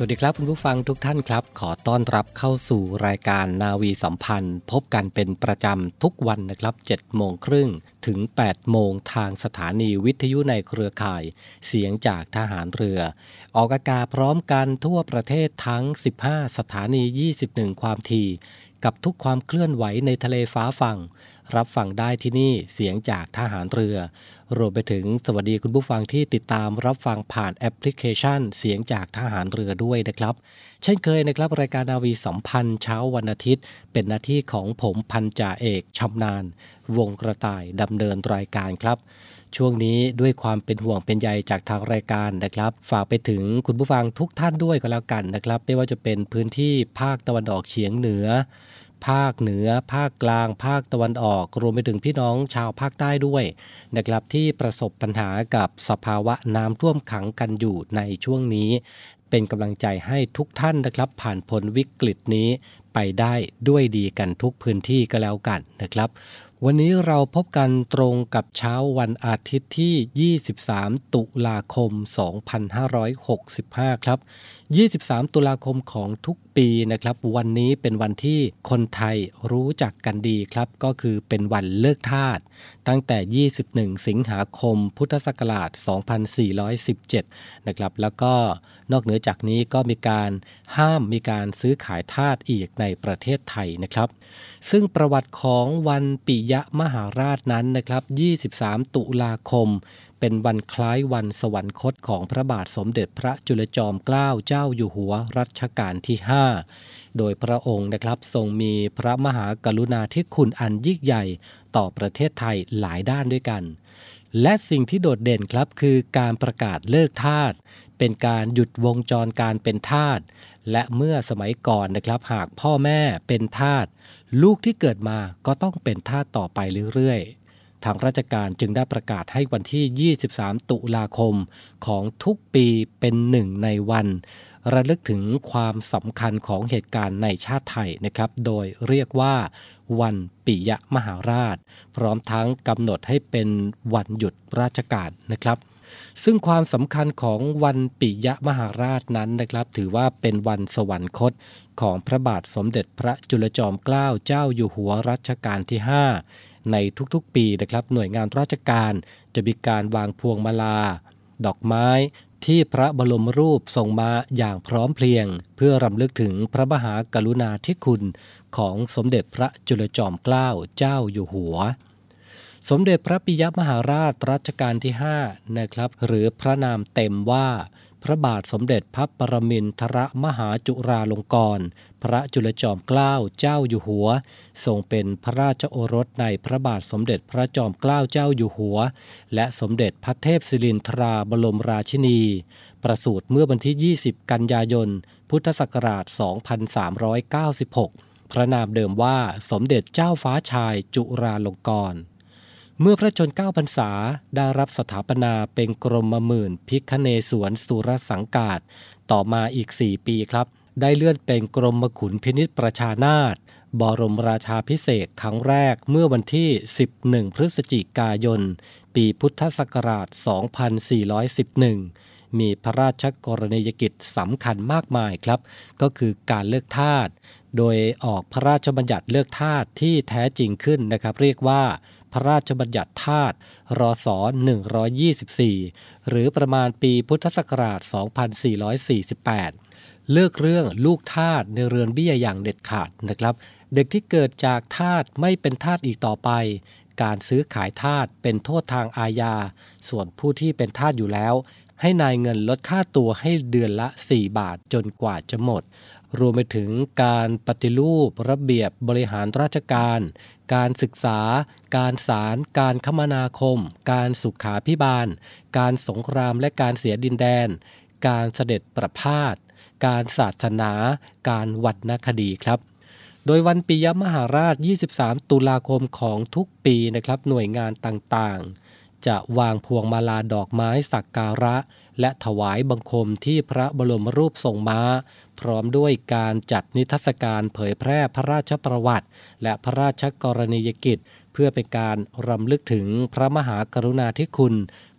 สวัสดีครับคุณผู้ฟังทุกท่านครับ ขอต้อนรับเข้าสู่รายการนาวีสัมพันธ์ พบกันเป็นประจำทุกวันนะครับ7โมงครึ่งถึง 8 โมงทางสถานีวิทยุในเครือข่าย เสียงจากทหารเรือ ออกอากาศพร้อมกันทั่วประเทศทั้ง 15 สถานี 21 ความถี่ กับทุกความเคลื่อนไหวในทะเลฟ้าฝั่ง รับฟังได้ที่นี่เสียงจากทหารเรือ รวมไปถึงสวัสดีคุณผู้ฟังที่ติดตามรับฟังผ่านแอปพลิเคชัน เสียงจากทหารเรือด้วยนะครับ เช่นเคยนะครับรายการนาวีสัมพันธ์เช้าวันอาทิตย์ เป็นหน้าที่ของผมพันจ่าเอกชำนาญวงกระต่ายดำเนินรายการครับช่วงนี้ด้วยความเป็นห่วงเป็นใยจากทางรายการนะครับ ฝากไปถึงคุณผู้ฟังทุกท่านด้วยก็แล้วกันนะครับ ไม่ว่าจะเป็นพื้นที่ภาคตะวันออกเฉียงเหนือ ภาคเหนือ ภาคกลาง ภาคตะวันออก รวมไปถึงพี่น้องชาวภาคใต้ด้วยนะครับที่ประสบปัญหากับสภาวะน้ำท่วมขังกันอยู่ในช่วงนี้ เป็นกำลังใจให้ทุกท่านนะครับ ผ่านพ้นวิกฤตนี้ไปได้ด้วยดีกันทุกพื้นที่ก็แล้วกันนะครับ วันนี้เราพบกันตรงกับเช้าวันอาทิตย์ที่ 23 ตุลาคม 2565 ครับ 23 ตุลาคมของทุกปีนะครับ วันนี้เป็นวันที่คนไทยรู้จักกันดีครับ ก็คือเป็นวันเลิกทาส ตั้งแต่ 21 สิงหาคม พุทธศักราช 2417 นะครับ แล้วก็นอกเหนือจากนี้ก็มีการห้ามมีการซื้อขายทาสอีกในประเทศไทยนะครับ ซึ่งประวัติของวันปิยมหาราชนั้นนะครับ 23 ตุลาคม เป็นวันคล้ายวันสวรรคตของพระบาทสมเด็จพระจุลจอมเกล้าเจ้าอยู่หัวรัชกาลที่ 5 โดยพระองค์นะครับทรงมีพระมหากรุณาธิคุณอันยิ่งใหญ่ต่อประเทศไทยหลายด้านด้วยกันและสิ่งที่โดดเด่นครับคือการประกาศเลิกทาสเป็นการหยุดวงจรการเป็นทาสและเมื่อสมัยก่อนนะครับหากพ่อแม่เป็นทาส ลูกที่เกิดมาก็ต้องเป็นทาสต่อไปเรื่อยๆ ทางราชการจึงได้ประกาศให้วันที่ 23 ตุลาคมของทุกปีเป็นหนึ่งในวัน ระลึกถึงความสำคัญของเหตุการณ์ในชาติไทยนะครับ โดยเรียกว่า วันปิยมหาราช พร้อมทั้งกำหนดให้เป็นวันหยุดราชการนะครับ ซึ่งความสำคัญของวันปิยมหาราชนั้นนะครับ ถือว่าเป็นวันสวรรคตของพระบาทสมเด็จพระจุลจอมเกล้าเจ้าอยู่หัวรัชกาลที่ 5 ในทุกๆปีนะครับ หน่วยงานราชการจะมีการวางพวงมาลา ดอกไม้ที่พระบรมรูปส่งมาอย่างพร้อมเพรียง เพื่อรำลึกถึงพระมหากรุณาธิคุณของสมเด็จพระจุลจอมเกล้าเจ้าอยู่หัว สมเด็จพระปิยมหาราชรัชกาลที่5นะครับ หรือพระนามเต็มว่าพระบาทสมเด็จพระปรมินทรมหาจุราลงกรณพระจุลจอมเกล้าเจ้าอยู่หัว ทรงเป็นพระราชโอรสในพระบาทสมเด็จพระจอมเกล้าเจ้าอยู่หัว และสมเด็จพระเทพศิรินทราบรมราชินี ประสูติเมื่อวันที่ 20 กันยายน พุทธศักราช 2396 พระนามเดิมว่าสมเด็จเจ้าฟ้าชายจุราลงกรณ เมื่อพระชนเก้าพรรษาได้รับสถาปนาเป็นกรมหมื่นพิคเนสวนสุรสังกาศ ต่อมาอีก 4 ปีครับ ได้เลื่อนเป็นกรมขุนพินิษประชานาถบรมราชาพิเศษครั้งแรกเมื่อวันที่ 11 พฤศจิกายน ปีพุทธศักราช 2411 มีพระราชกรณียกิจสำคัญมากมายครับ ก็คือการเลือกทาสโดยออกพระราชบัญญัติเลือกทาสที่แท้จริงขึ้นนะครับ เรียกว่า พระราชบัญญัติทาสรศ124 หรือประมาณปีพุทธศักราช 2448 เลิกเรื่องลูกทาสในเรือนเบี้ยอย่างเด็ดขาดนะครับ เด็กที่เกิดจากทาสไม่เป็นทาสอีกต่อไป การซื้อขายทาสเป็นโทษทางอาญา ส่วนผู้ที่เป็นทาสอยู่แล้ว ให้นายเงินลดค่าตัวให้เดือนละ 4 บาทจนกว่าจะหมดรวมไปถึงการปฏิรูประเบียบบริหารราชการ การศึกษา การสาร การคมนาคม การสุขาพิบาล การสงครามและการเสียดินแดน การเสด็จประพาส การศาสนา การวรรณคดีครับ โดยวันปียมหาราช 23 ตุลาคมของทุกปีนะครับหน่วยงานต่างๆ จะวางพวงมาลาดอกไม้สักการะ และถวายบังคมที่พระบรมรูปทรงม้า พร้อมด้วยการจัดนิทรรศการเผยแพร่พระราชประวัติ และพระราชกรณียกิจ เพื่อเป็นการรำลึกถึงพระมหากรุณาธิคุณ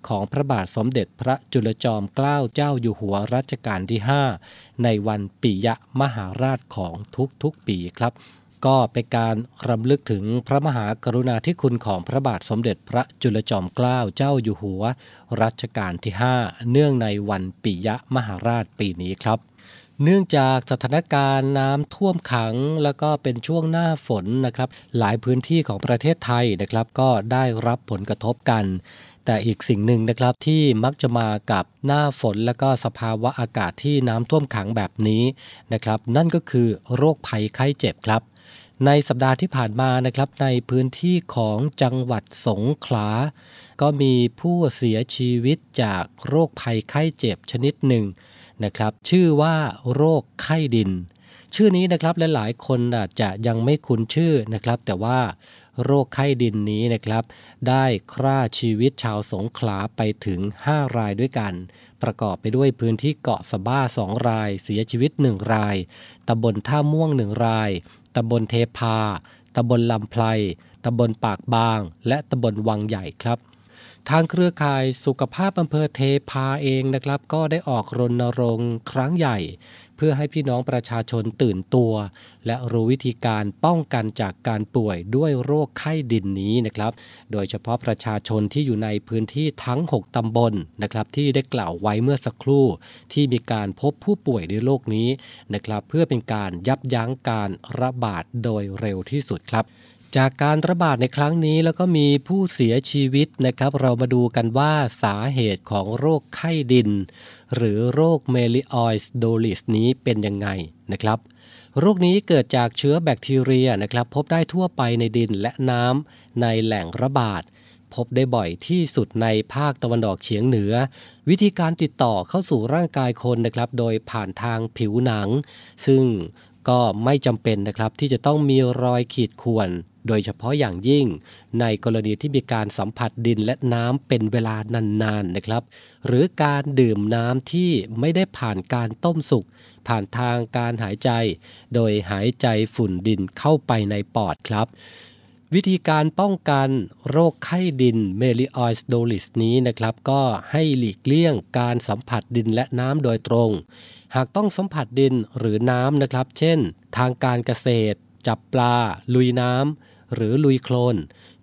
ของพระบาทสมเด็จพระจุลจอมเกล้าเจ้าอยู่หัวรัชกาลที่ 5 ในวันปิยมหาราชของทุกๆปีครับ ก็เป็นการรำลึกถึงพระมหากรุณาธิคุณของพระบาทสมเด็จพระจุลจอมเกล้าเจ้าอยู่หัว รัชกาลที่ 5 เนื่องในวันปิยมหาราชปีนี้ครับ เนื่องจากสถานการณ์น้ำท่วมขังแล้วก็เป็นช่วงหน้าฝนนะครับ หลายพื้นที่ของประเทศไทยนะครับ ก็ได้รับผลกระทบกันแต่อีกสิ่งหนึ่งนะครับที่มักจะมากับหน้าฝนแล้วก็สภาวะอากาศที่น้ำท่วมขังแบบนี้นะครับ นั่นก็คือโรคภัยไข้เจ็บครับ ในสัปดาห์ที่ผ่านมานะครับในพื้นที่ของจังหวัดสงขลา ก็มีผู้เสียชีวิตจากโรคภัยไข้เจ็บชนิดหนึ่งนะครับ ชื่อว่าโรคไข้ดิน ชื่อนี้นะครับและหลายคนอาจจะยังไม่คุ้นชื่อนะครับ แต่ว่าโรคไข้ดินนี้นะครับ ได้ฆ่าชีวิตชาวสงขลาไปถึง 5 รายด้วยกัน ประกอบไปด้วยพื้นที่เกาะสะบ้า 2 ราย เสียชีวิต 1 รายตำบลท่าม่วง 1 ราย ตำบลเทพา ตำบลลำไพรตำบลปากบาง และตำบลวังใหญ่ครับ ทางเครือข่ายสุขภาพอำเภอเทพาเองนะครับ ก็ได้ออกรณรงค์ครั้งใหญ่ เพื่อให้พี่น้องประชาชนตื่นตัว และรู้วิธีการป้องกันจากการป่วยด้วยโรคไข้ดินนี้นะครับ โดยเฉพาะประชาชนที่อยู่ในพื้นที่ทั้ง 6 ตำบลนะครับ ที่ได้กล่าวไว้เมื่อสักครู่ ที่มีการพบผู้ป่วยในโรคนี้นะครับ เพื่อเป็นการยับยั้งการระบาดโดยเร็วที่สุดครับจากการระบาดในครั้งนี้แล้วก็มีผู้เสียชีวิตนะครับ เรามาดูกันว่าสาเหตุของโรคไข้ดิน หรือโรคเมลิออยส์โดลิสนี้เป็นยังไงนะครับ โรคนี้เกิดจากเชื้อแบคทีเรียนะครับ พบได้ทั่วไปในดินและน้ำในแหล่งระบาด พบได้บ่อยที่สุดในภาคตะวันออกเฉียงเหนือ วิธีการติดต่อเข้าสู่ร่างกายคนนะครับ โดยผ่านทางผิวหนัง ซึ่ง ก็ไม่จำเป็นนะครับที่จะต้องมีรอยขีดข่วน โดยเฉพาะอย่างยิ่ง ในกรณีที่มีการสัมผัสดินและน้ำเป็นเวลานานๆนะครับ หรือการดื่มน้ำที่ไม่ได้ผ่านการต้มสุก ผ่านทางการหายใจ โดยหายใจฝุ่นดินเข้าไปในปอดครับวิธีการป้องกันโรคไข้ดินเมลิออยสโดลิสนี้นะครับ ก็ให้หลีกเลี่ยงการสัมผัสดินและน้ำโดยตรง หากต้องสัมผัสดินหรือน้ำนะครับ เช่น ทางการเกษตร จับปลา ลุยน้ำหรือลุยโคลน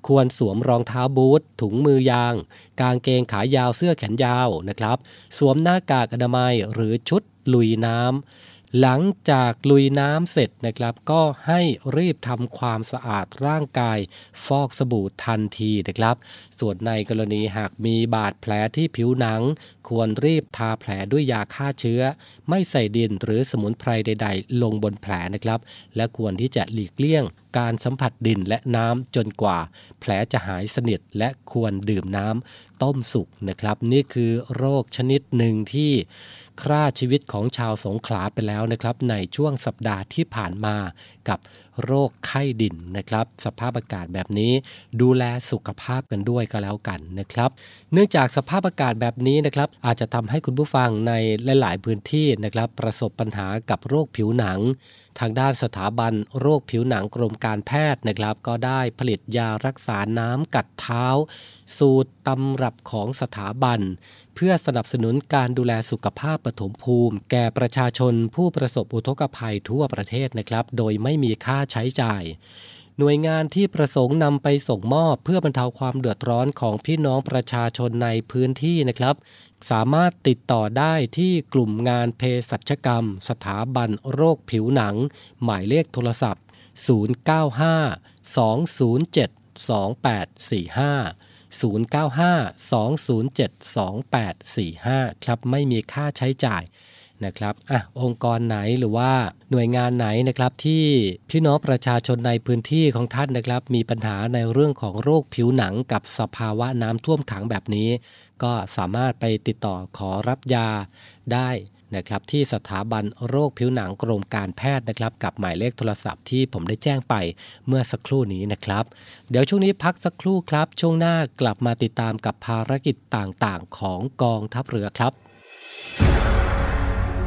ควรสวมรองเท้าบูท ถุงมือยาง กางเกงขายาวเสื้อแขนยาวนะครับ สวมหน้ากากอนามัยหรือชุดลุยน้ำ หลังจากลุยน้ำเสร็จนะครับ ก็ให้รีบทำความสะอาดร่างกาย ฟอกสบู่ทันทีนะครับ ส่วนในกรณีหากมีบาดแผลที่ผิวหนัง ควรรีบทาแผลด้วยยาฆ่าเชื้อ ไม่ใส่ดินหรือสมุนไพรใด ๆ ลงบนแผลนะครับ และควรที่จะหลีกเลี่ยงการสัมผัสดินและน้ำจนกว่า แผลจะหายสนิทและควรดื่มน้ำต้มสุกนะครับ นี่คือโรคชนิดหนึ่งที่ ฆ่าชีวิตของชาวสงขลาไปแล้วนะครับ ในช่วงสัปดาห์ที่ผ่านมากับโรคไข้ดินนะครับ สภาพอากาศแบบนี้ ดูแลสุขภาพกันด้วยก็แล้วกันนะครับ เนื่องจากสภาพอากาศแบบนี้นะครับ อาจจะทำให้คุณผู้ฟังในหลาย ๆ พื้นที่นะครับ ประสบปัญหากับโรคผิวหนัง ทางด้านสถาบันโรคผิวหนังกรมการแพทย์นะครับ ก็ได้ผลิตยารักษาน้ำกัดเท้า สูตรตำรับของสถาบัน เพื่อสนับสนุนการดูแลสุขภาพปฐมภูมิ แก่ประชาชนผู้ประสบอุทกภัยทั่วประเทศนะครับ โดยไม่มีค่าใช้จ่ายหน่วยงานที่ประสงค์นำไปส่งมอบเพื่อบรรเทาความเดือดร้อนของพี่น้องประชาชนในพื้นที่นะครับ สามารถติดต่อได้ที่กลุ่มงานเภสัชกรรม สถาบันโรคผิวหนัง หมายเลขโทรศัพท์ 095 207 2845 095-207-2845 ครับ ไม่มีค่าใช้จ่าย นะครับอะองค์กรไหนหรือว่าหน่วยงานไหนนะครับที่พี่น้องประชาชนในพื้นที่ของท่านนะครับ มีปัญหาในเรื่องของโรคผิวหนังกับสภาวะน้ำท่วมขังแบบนี้ ก็สามารถไปติดต่อขอรับยาได้นะครับที่สถาบันโรคผิวหนังกรมการแพทย์นะครับ กับหมายเลขโทรศัพท์ที่ผมได้แจ้งไปเมื่อสักครู่นี้นะครับ เดี๋ยวช่วงนี้พักสักครู่ครับ ช่วงหน้ากลับมาติดตามกับภารกิจต่างๆ ของกองทัพเรือครับ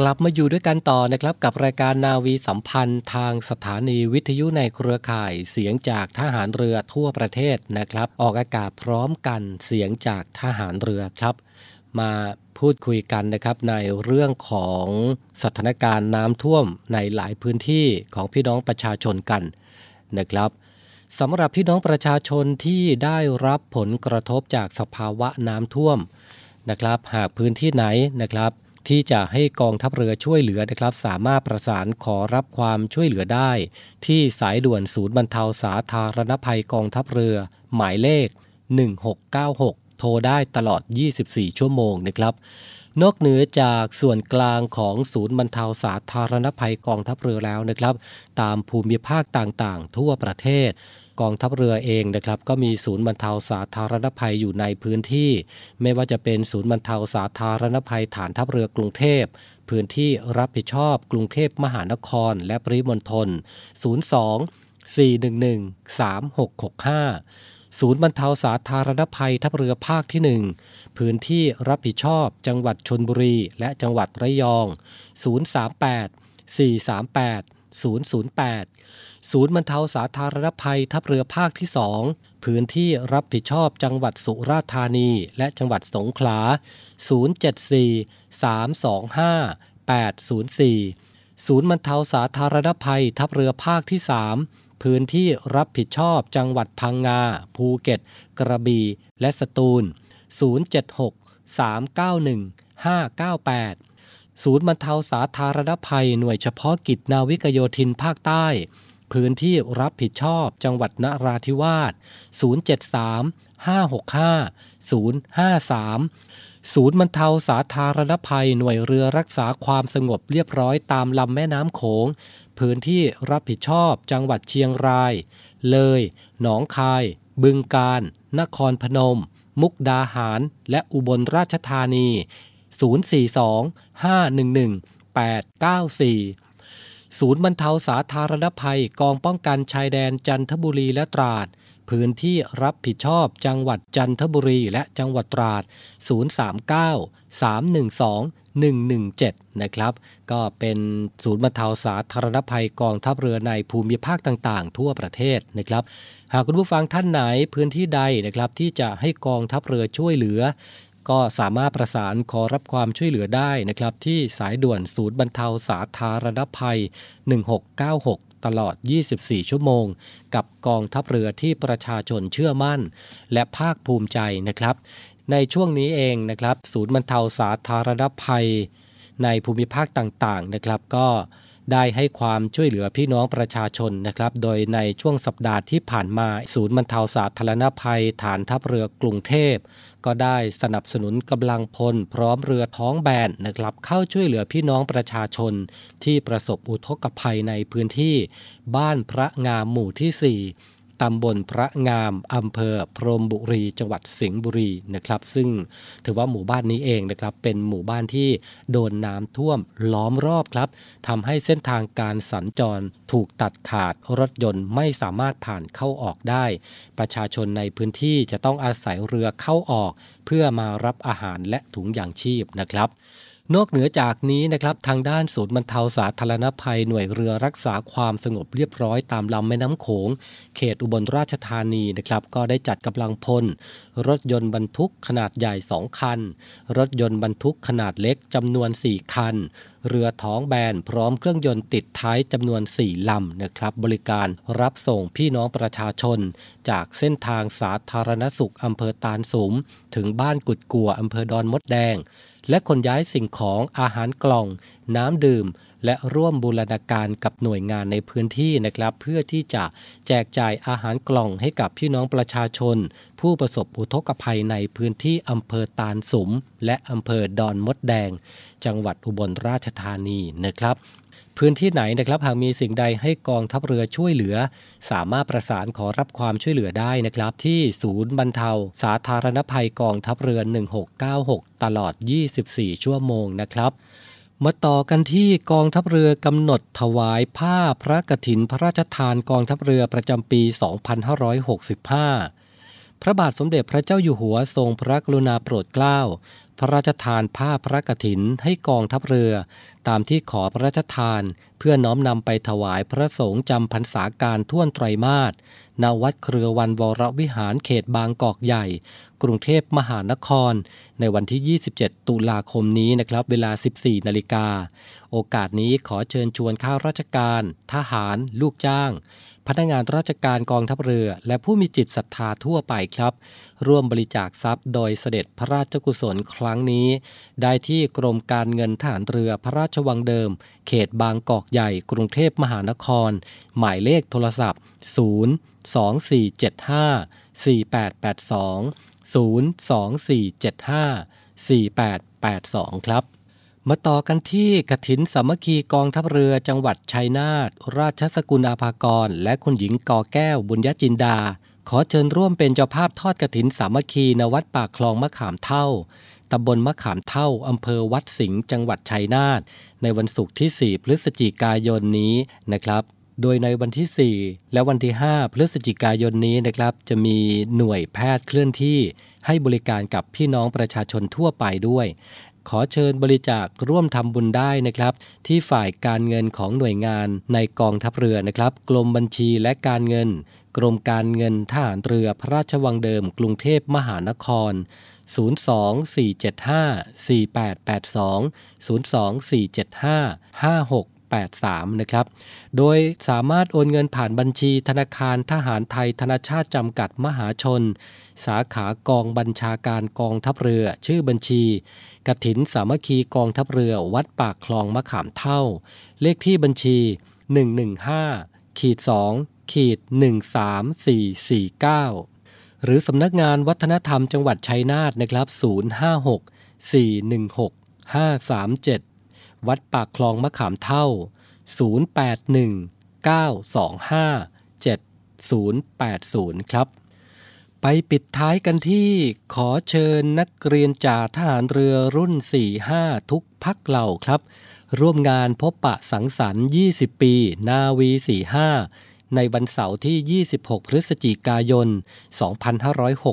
กลับมาอยู่ด้วยกันต่อนะครับกับรายการนาวีสัมพันธ์ทางสถานีวิทยุในเครือข่ายเสียงจากทหารเรือทั่วประเทศนะครับ ออกอากาศพร้อมกันเสียงจากทหารเรือครับ มาพูดคุยกันนะครับในเรื่องของสถานการณ์น้ำท่วมในหลายพื้นที่ของพี่น้องประชาชนกันนะครับสำหรับพี่น้องประชาชนที่ได้รับผลกระทบจากสภาวะน้ำท่วมนะครับ หากพื้นที่ไหนนะครับ ที่จะให้กองทัพเรือช่วยเหลือนะครับ สามารถประสานขอรับความช่วยเหลือได้ ที่สายด่วนศูนย์บรรเทาสาธารณภัยกองทัพเรือ หมายเลข 1696 โทรได้ตลอด 24 ชั่วโมงนะครับ นอกเหนือจากส่วนกลางของศูนย์บรรเทาสาธารณภัยกองทัพเรือแล้วนะครับ ตามภูมิภาคต่างๆ ทั่วประเทศ กองทัพเรือเองนะครับก็มีศูนย์บรรเทาสาธารณภัยอยู่ในพื้นที่ ไม่ว่าจะเป็นศูนย์บรรเทาสาธารณภัยฐานทัพเรือกรุงเทพพื้นที่รับผิดชอบกรุงเทพมหานคร และปริมณฑล02 411 3665ศูนย์บรรเทาสาธารณภัยทัพเรือภาคที่ 1 พื้นที่รับผิดชอบจังหวัดชนบุรีและจังหวัดระยอง 038 438 008 ศูนย์บรรเทาสาธารณภัยทัพเรือภาคที่ 2 พื้นที่รับผิดชอบจังหวัดสุราษฎร์ธานี และจังหวัดสงขลา 074 325 804 ศูนย์บรรเทาสาธารณภัยทัพเรือภาคที่ 3 พื้นที่รับผิดชอบจังหวัดพังงา ภูเก็ต กระบี่และสตูล 076 391 598 ศูนย์บรรเทาสาธารณภัยหน่วยเฉพาะกิจนาวิกโยธินภาคใต้ พื้นที่รับผิดชอบจังหวัดนราธิวาส 073 565 053 ศูนย์บรรเทาสาธารณภัยหน่วยเรือรักษาความสงบเรียบร้อยตามลำแม่น้ำโขง พื้นที่รับผิดชอบจังหวัดเชียงราย เลย หนองคาย บึงกาฬ นครพนม มุกดาหาร และอุบลราชธานี 042 511 894 ศูนย์บรรเทาสาธารณภัยกองป้องกันชายแดนจันทบุรีและตราด พื้นที่รับผิดชอบจังหวัดจันทบุรีและจังหวัดตราด 039 312 117 นะครับ ก็เป็นศูนย์บรรเทาสาธารณภัยกองทัพเรือในภูมิภาคต่างๆ ทั่วประเทศนะครับ หากคุณผู้ฟังท่านไหนพื้นที่ใดนะครับที่จะให้กองทัพเรือช่วยเหลือ ก็สามารถประสานขอรับความช่วยเหลือได้นะครับ ที่สายด่วนศูนย์บรรเทาสาธารณภัย 1696 ตลอด 24 ชั่วโมง กับกองทัพเรือที่ประชาชนเชื่อมั่น และภาคภูมิใจนะครับ ในช่วงนี้เองนะครับ ศูนย์บรรเทาสาธารณภัย ในภูมิภาคต่างๆนะครับ ก็ได้ให้ความช่วยเหลือพี่น้องประชาชนนะครับ โดยในช่วงสัปดาห์ที่ผ่านมา ศูนย์บรรเทาสาธารณภัย ฐานทัพเรือกรุงเทพ ก็ได้สนับสนุนกำลังพลพร้อมเรือท้องแบนนะครับเข้าช่วยเหลือพี่น้องประชาชน ที่ประสบอุทกภัยในพื้นที่ บ้านพระงามหมู่ที่ 4 ตำบลพระงาม อำเภอพรมบุรี จังหวัดสิงห์บุรีนะครับ ซึ่งถือว่าหมู่บ้านนี้เองนะครับ เป็นหมู่บ้านที่โดนน้ำท่วมล้อมรอบครับทำให้เส้นทางการสัญจรถูกตัดขาดรถยนต์ไม่สามารถผ่านเข้าออกได้ ประชาชนในพื้นที่จะต้องอาศัยเรือเข้าออก เพื่อมารับอาหารและถุงยางชีพนะครับ นอกเหนือจากนี้นะครับทางด้านศูนย์บรรเทาสาธารณภัยหน่วยเรือรักษาความสงบเรียบร้อยตามลำแม่น้ำโขง เขตอุบลราชธานีนะครับก็ได้จัดกำลังพล รถยนต์บรรทุกขนาดใหญ่ 2 คัน รถยนต์บรรทุกขนาดเล็กจำนวน 4 คัน เรือท้องแบนพร้อมเครื่องยนต์ติดท้ายจำนวน 4 ลำนะครับบริการรับส่งพี่น้องประชาชน จากเส้นทางสาธารณสุขอำเภอตาลสมถึงบ้านกุดกัวอำเภอดอนมดแดง และขนย้ายสิ่งของอาหารกล่อง น้ำดื่ม และร่วมบูรณาการกับหน่วยงานในพื้นที่นะครับ เพื่อที่จะแจกจ่ายอาหารกล่องให้กับพี่น้องประชาชน ผู้ประสบอุทกภัยในพื้นที่อำเภอตาลสุม และอำเภอดอนมดแดง จังหวัดอุบลราชธานีนะครับ พื้นที่ไหนนะครับหากมีสิ่งใดให้กองทัพเรือช่วยเหลือ สามารถประสานขอรับความช่วยเหลือได้นะครับ ที่ศูนย์บรรเทา สาธารณภัยกองทัพเรือ 1696 ตลอด 24 ชั่วโมงนะครับ มาต่อกันที่กองทัพเรือกำหนดถวายผ้าพระกฐินพระราชทานกองทัพเรือประจำปี 2565พระบาทสมเด็จพระเจ้าอยู่หัวทรงพระกรุณาโปรดเกล้า พระราชทานผ้าพระกฐินให้กองทัพเรือ ตามที่ขอพระราชทาน เพื่อน้อมนำไปถวายพระสงฆ์จำพรรษาการท่วนไตรมาสณวัดเครือวันวรวิหารเขตบางกอกใหญ่ กรุงเทพมหานคร ในวันที่ 27 ตุลาคมนี้นะครับ เวลา 14 นาฬิกา โอกาสนี้ขอเชิญชวนข้าราชการ ทหาร ลูกจ้าง พนักงานราชการกองทัพเรือ และผู้มีจิตศรัทธาทั่วไปครับ ร่วมบริจาคทรัพย์โดยเสด็จพระราชกุศลครั้งนี้ ได้ที่กรมการเงินทหารเรือพระราชวังเดิม เขตบางกอกใหญ่กรุงเทพมหานคร หมายเลขโทรศัพท์ 0 2475 4882 02475 4882 ครับ มาต่อกันที่กฐินสามัคคีกองทัพเรือจังหวัดชัยนาทราชสกุลอาภากร และคุณหญิงกอแก้วบุญยจินดา ขอเชิญร่วมเป็นเจ้าภาพทอดกฐินสามัคคีณวัดปากคลองมะขามเท่าตำบลมะขามเท่าอำเภอวัดสิงห์จังหวัดชัยนาทในวันศุกร์ที่ 4 พฤศจิกายนนี้นะครับโดยในวันที่ 4 และวันที่ 5 พฤศจิกายนนี้นะครับ จะมีหน่วยแพทย์เคลื่อนที่ให้บริการกับพี่น้องประชาชนทั่วไปด้วย ขอเชิญบริจาคร่วมทำบุญได้นะครับ ที่ฝ่ายการเงินของหน่วยงานในกองทัพเรือนะครับ กรมบัญชีและการเงิน กรมการเงินทหารเรือพระราชวังเดิม กรุงเทพมหานคร 0247548820247556 นะครับ โดยสามารถโอนเงินผ่านบัญชีธนาคารทหารไทยธนาชาติจำกัดมหาชน สาขากองบัญชาการกองทัพเรือ ชื่อบัญชีกฐินสามัคคีกองทัพเรือ วัดปากคลองมะขามเท่า เลขที่บัญชี 115ขีด2ขีด13449 หรือสำนักงานวัฒนธรรมจังหวัดชัยนาทนะครับ 056 416 537 วัดปากคลองมะขามเท่า 081 925 7080 ครับ ไปปิดท้ายกันที่ขอเชิญนักเรียนจ่าทหารเรือรุ่น 45 ทุกพักเหล่าครับ ร่วมงานพบปะสังสรรค์ 20 ปี นาวี 45 ในวันเสาร์ที่ 26 พฤศจิกายน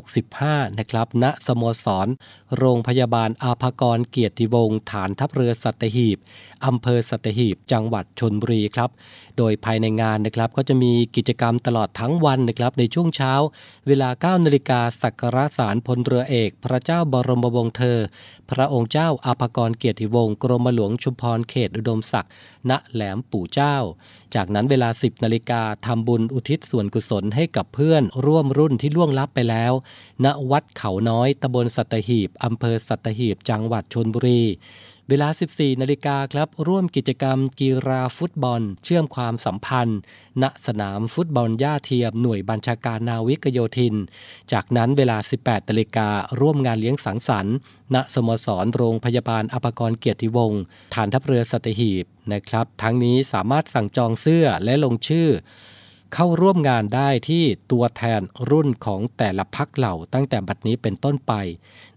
2565 นะครับ ณ สโมสร โรงพยาบาลอาภากรเกียรติวงศ์ฐานทัพเรือสัตหีบ อำเภอสัตหีบจังหวัดชนบุรีครับ โดยภายในงานนะครับก็จะมีกิจกรรมตลอดทั้งวันนะครับในช่วงเช้า เวลา 9นาฬิกาสักการะสารพลเรือเอก พระเจ้าบรมวงศ์เธอ พระองค์เจ้าอาภากรเกียรติวงศ์กรมหลวงชุมพรเขตอุดมศักดิ์ณแหลมปู่เจ้า จากนั้นเวลา 10นาฬิกาทำบุญอุทิศส่วนกุศลให้กับเพื่อนร่วมรุ่นที่ล่วงลับไปแล้ว ณวัดเขาน้อยตำบลสัตหีบอำเภอสัตหีบจังหวัดชนบุรี เวลา 14 นาฬิกาครับ ร่วมกิจกรรมกีฬาฟุตบอล เชื่อมความสัมพันธ์ ณสนามฟุตบอลย่าเทียมหน่วยบัญชาการนาวิกโยธิน จากนั้นเวลา 18 นาฬิการ่วมงานเลี้ยงสังสรรค์ ณสโมสรโรงพยาบาลอภกรเกียรติวงศ์ฐานทัพเรือสัตหีบนะครับ ทั้งนี้สามารถสั่งจองเสื้อและลงชื่อ เข้าร่วมงานได้ที่ตัวแทนรุ่นของแต่ละพักเหล่าตั้งแต่บัดนี้เป็นต้นไป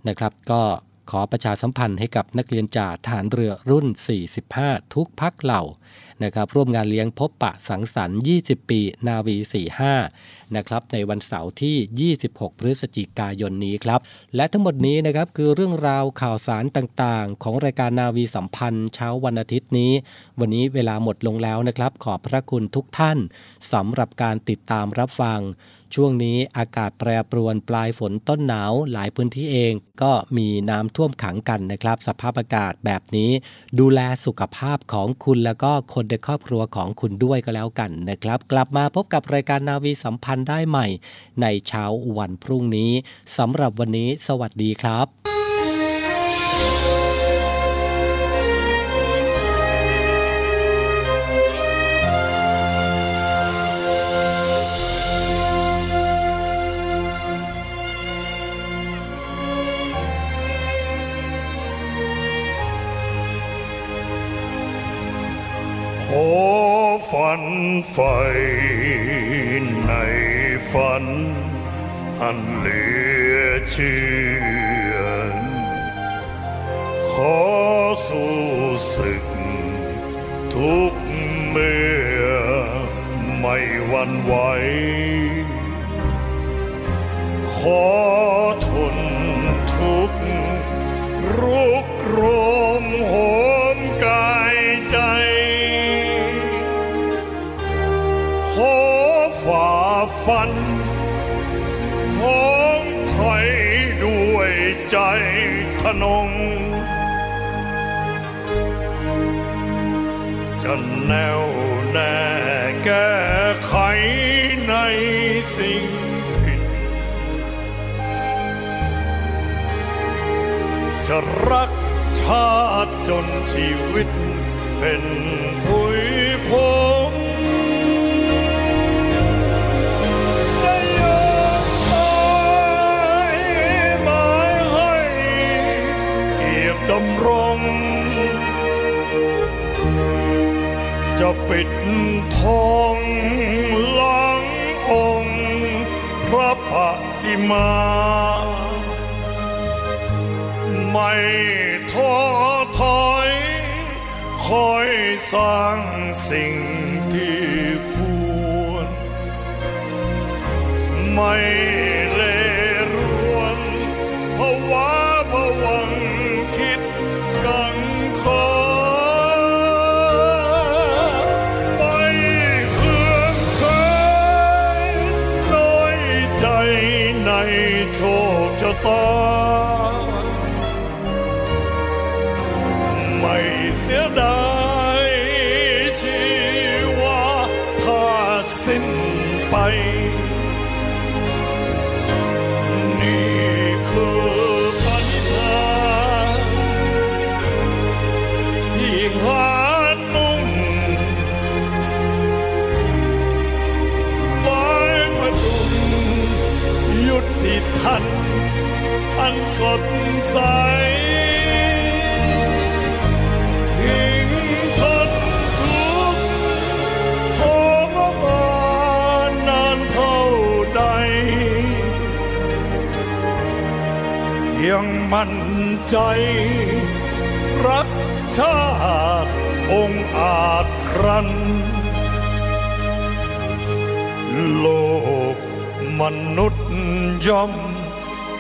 นะครับ ก็ ขอประชาสัมพันธ์ให้กับนักเรียนจ่าฐานเรือรุ่น 45 ทุกพักเหล่านะครับร่วมงานเลี้ยงพบปะสังสรรค์ 20 ปี นาวี 45 นะครับในวันเสาร์ที่ 26 พฤศจิกายนนี้ครับ และทั้งหมดนี้นะครับคือเรื่องราวข่าวสารต่างๆ ของรายการนาวีสัมพันธ์เช้าวันอาทิตย์นี้ วันนี้เวลาหมดลงแล้วนะครับ ขอบพระคุณทุกท่านสำหรับการติดตามรับฟัง ช่วงนี้อากาศแปรปรวนปลายฝนต้นหนาวหลายพื้นที่เองก็มีน้ำท่วมขังกันนะครับ สภาพอากาศแบบนี้ ดูแลสุขภาพของคุณแล้วก็คนในครอบครัวของคุณด้วยก็แล้วกันนะครับ กลับมาพบกับรายการนาวีสัมพันธ์ได้ใหม่ ในเช้าวันพรุ่งนี้สำหรับวันนี้ สวัสดีครับขอฝันไฟ ฝัน อันเหลือเชื่อ ขอสู้ศึก ทุกเมื่อไม่หวันไหว ขอ ทนงจะแน่วแน่แก้ไขในสิ่งผิด จะรักชาติจนชีวิตเป็นผุยพง จะปิดทองหลังองค์พระปฏิมา ไม่ท้อถอยคอยสร้างสิ่งที่ควร ไม่เล สดใสทิ้งทนทุกข์ทรมานนานเท่าใด ยังมั่นใจ รักชาติองค์อาจครัน โลกมนุษย์ย่อม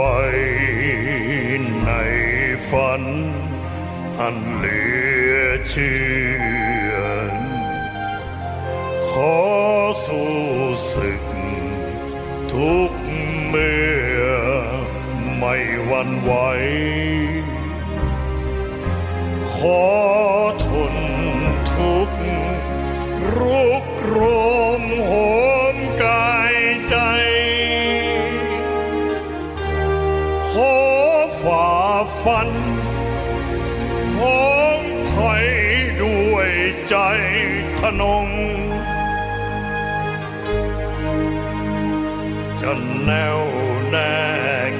ใฝ่ในฝัน อันเหลือเชื่อ ขอสู้ศึก ทุกเมื่อไม่หวันไหวขอ ฝันหอมไผ่ด้วยใจทนง จะแนวแน่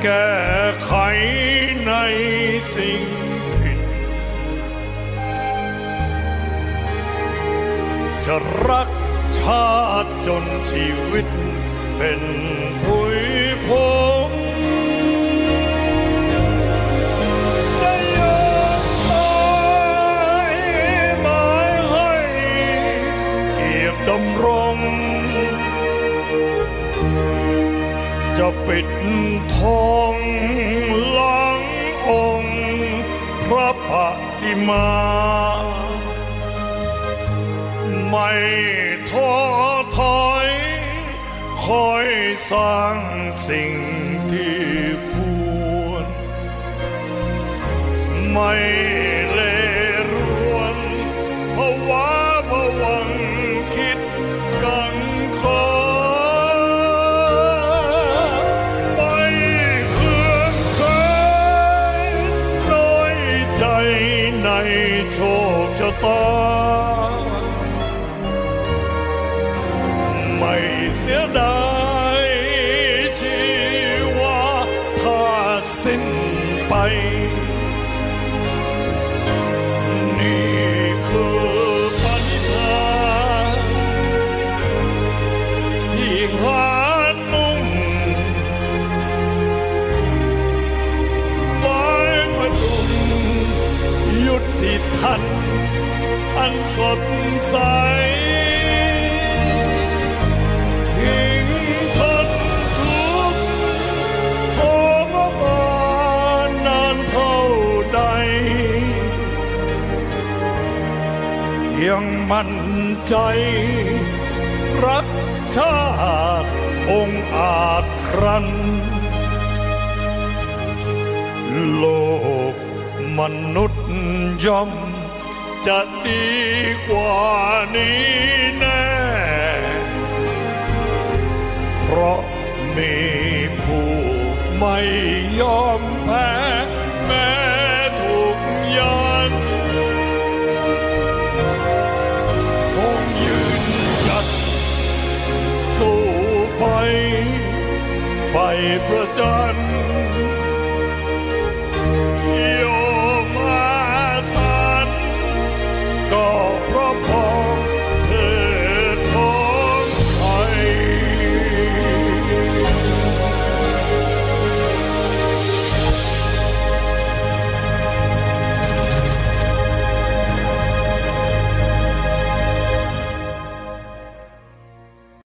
แก้ไขในสิ่งผิด จะรักชาติจนชีวิตเป็นผุยพง จะปิดทองหลังองค์พระปฏิมา ไม่ท้อถอยคอยสร้างสิ่งที่ควร ไม่ ใจ รักชาติองค์อาจครันโลกมนุษย์ย่อม จะดีกว่านี้แน่ เพราะมีผู้ไม่ยอมแพ้ สู้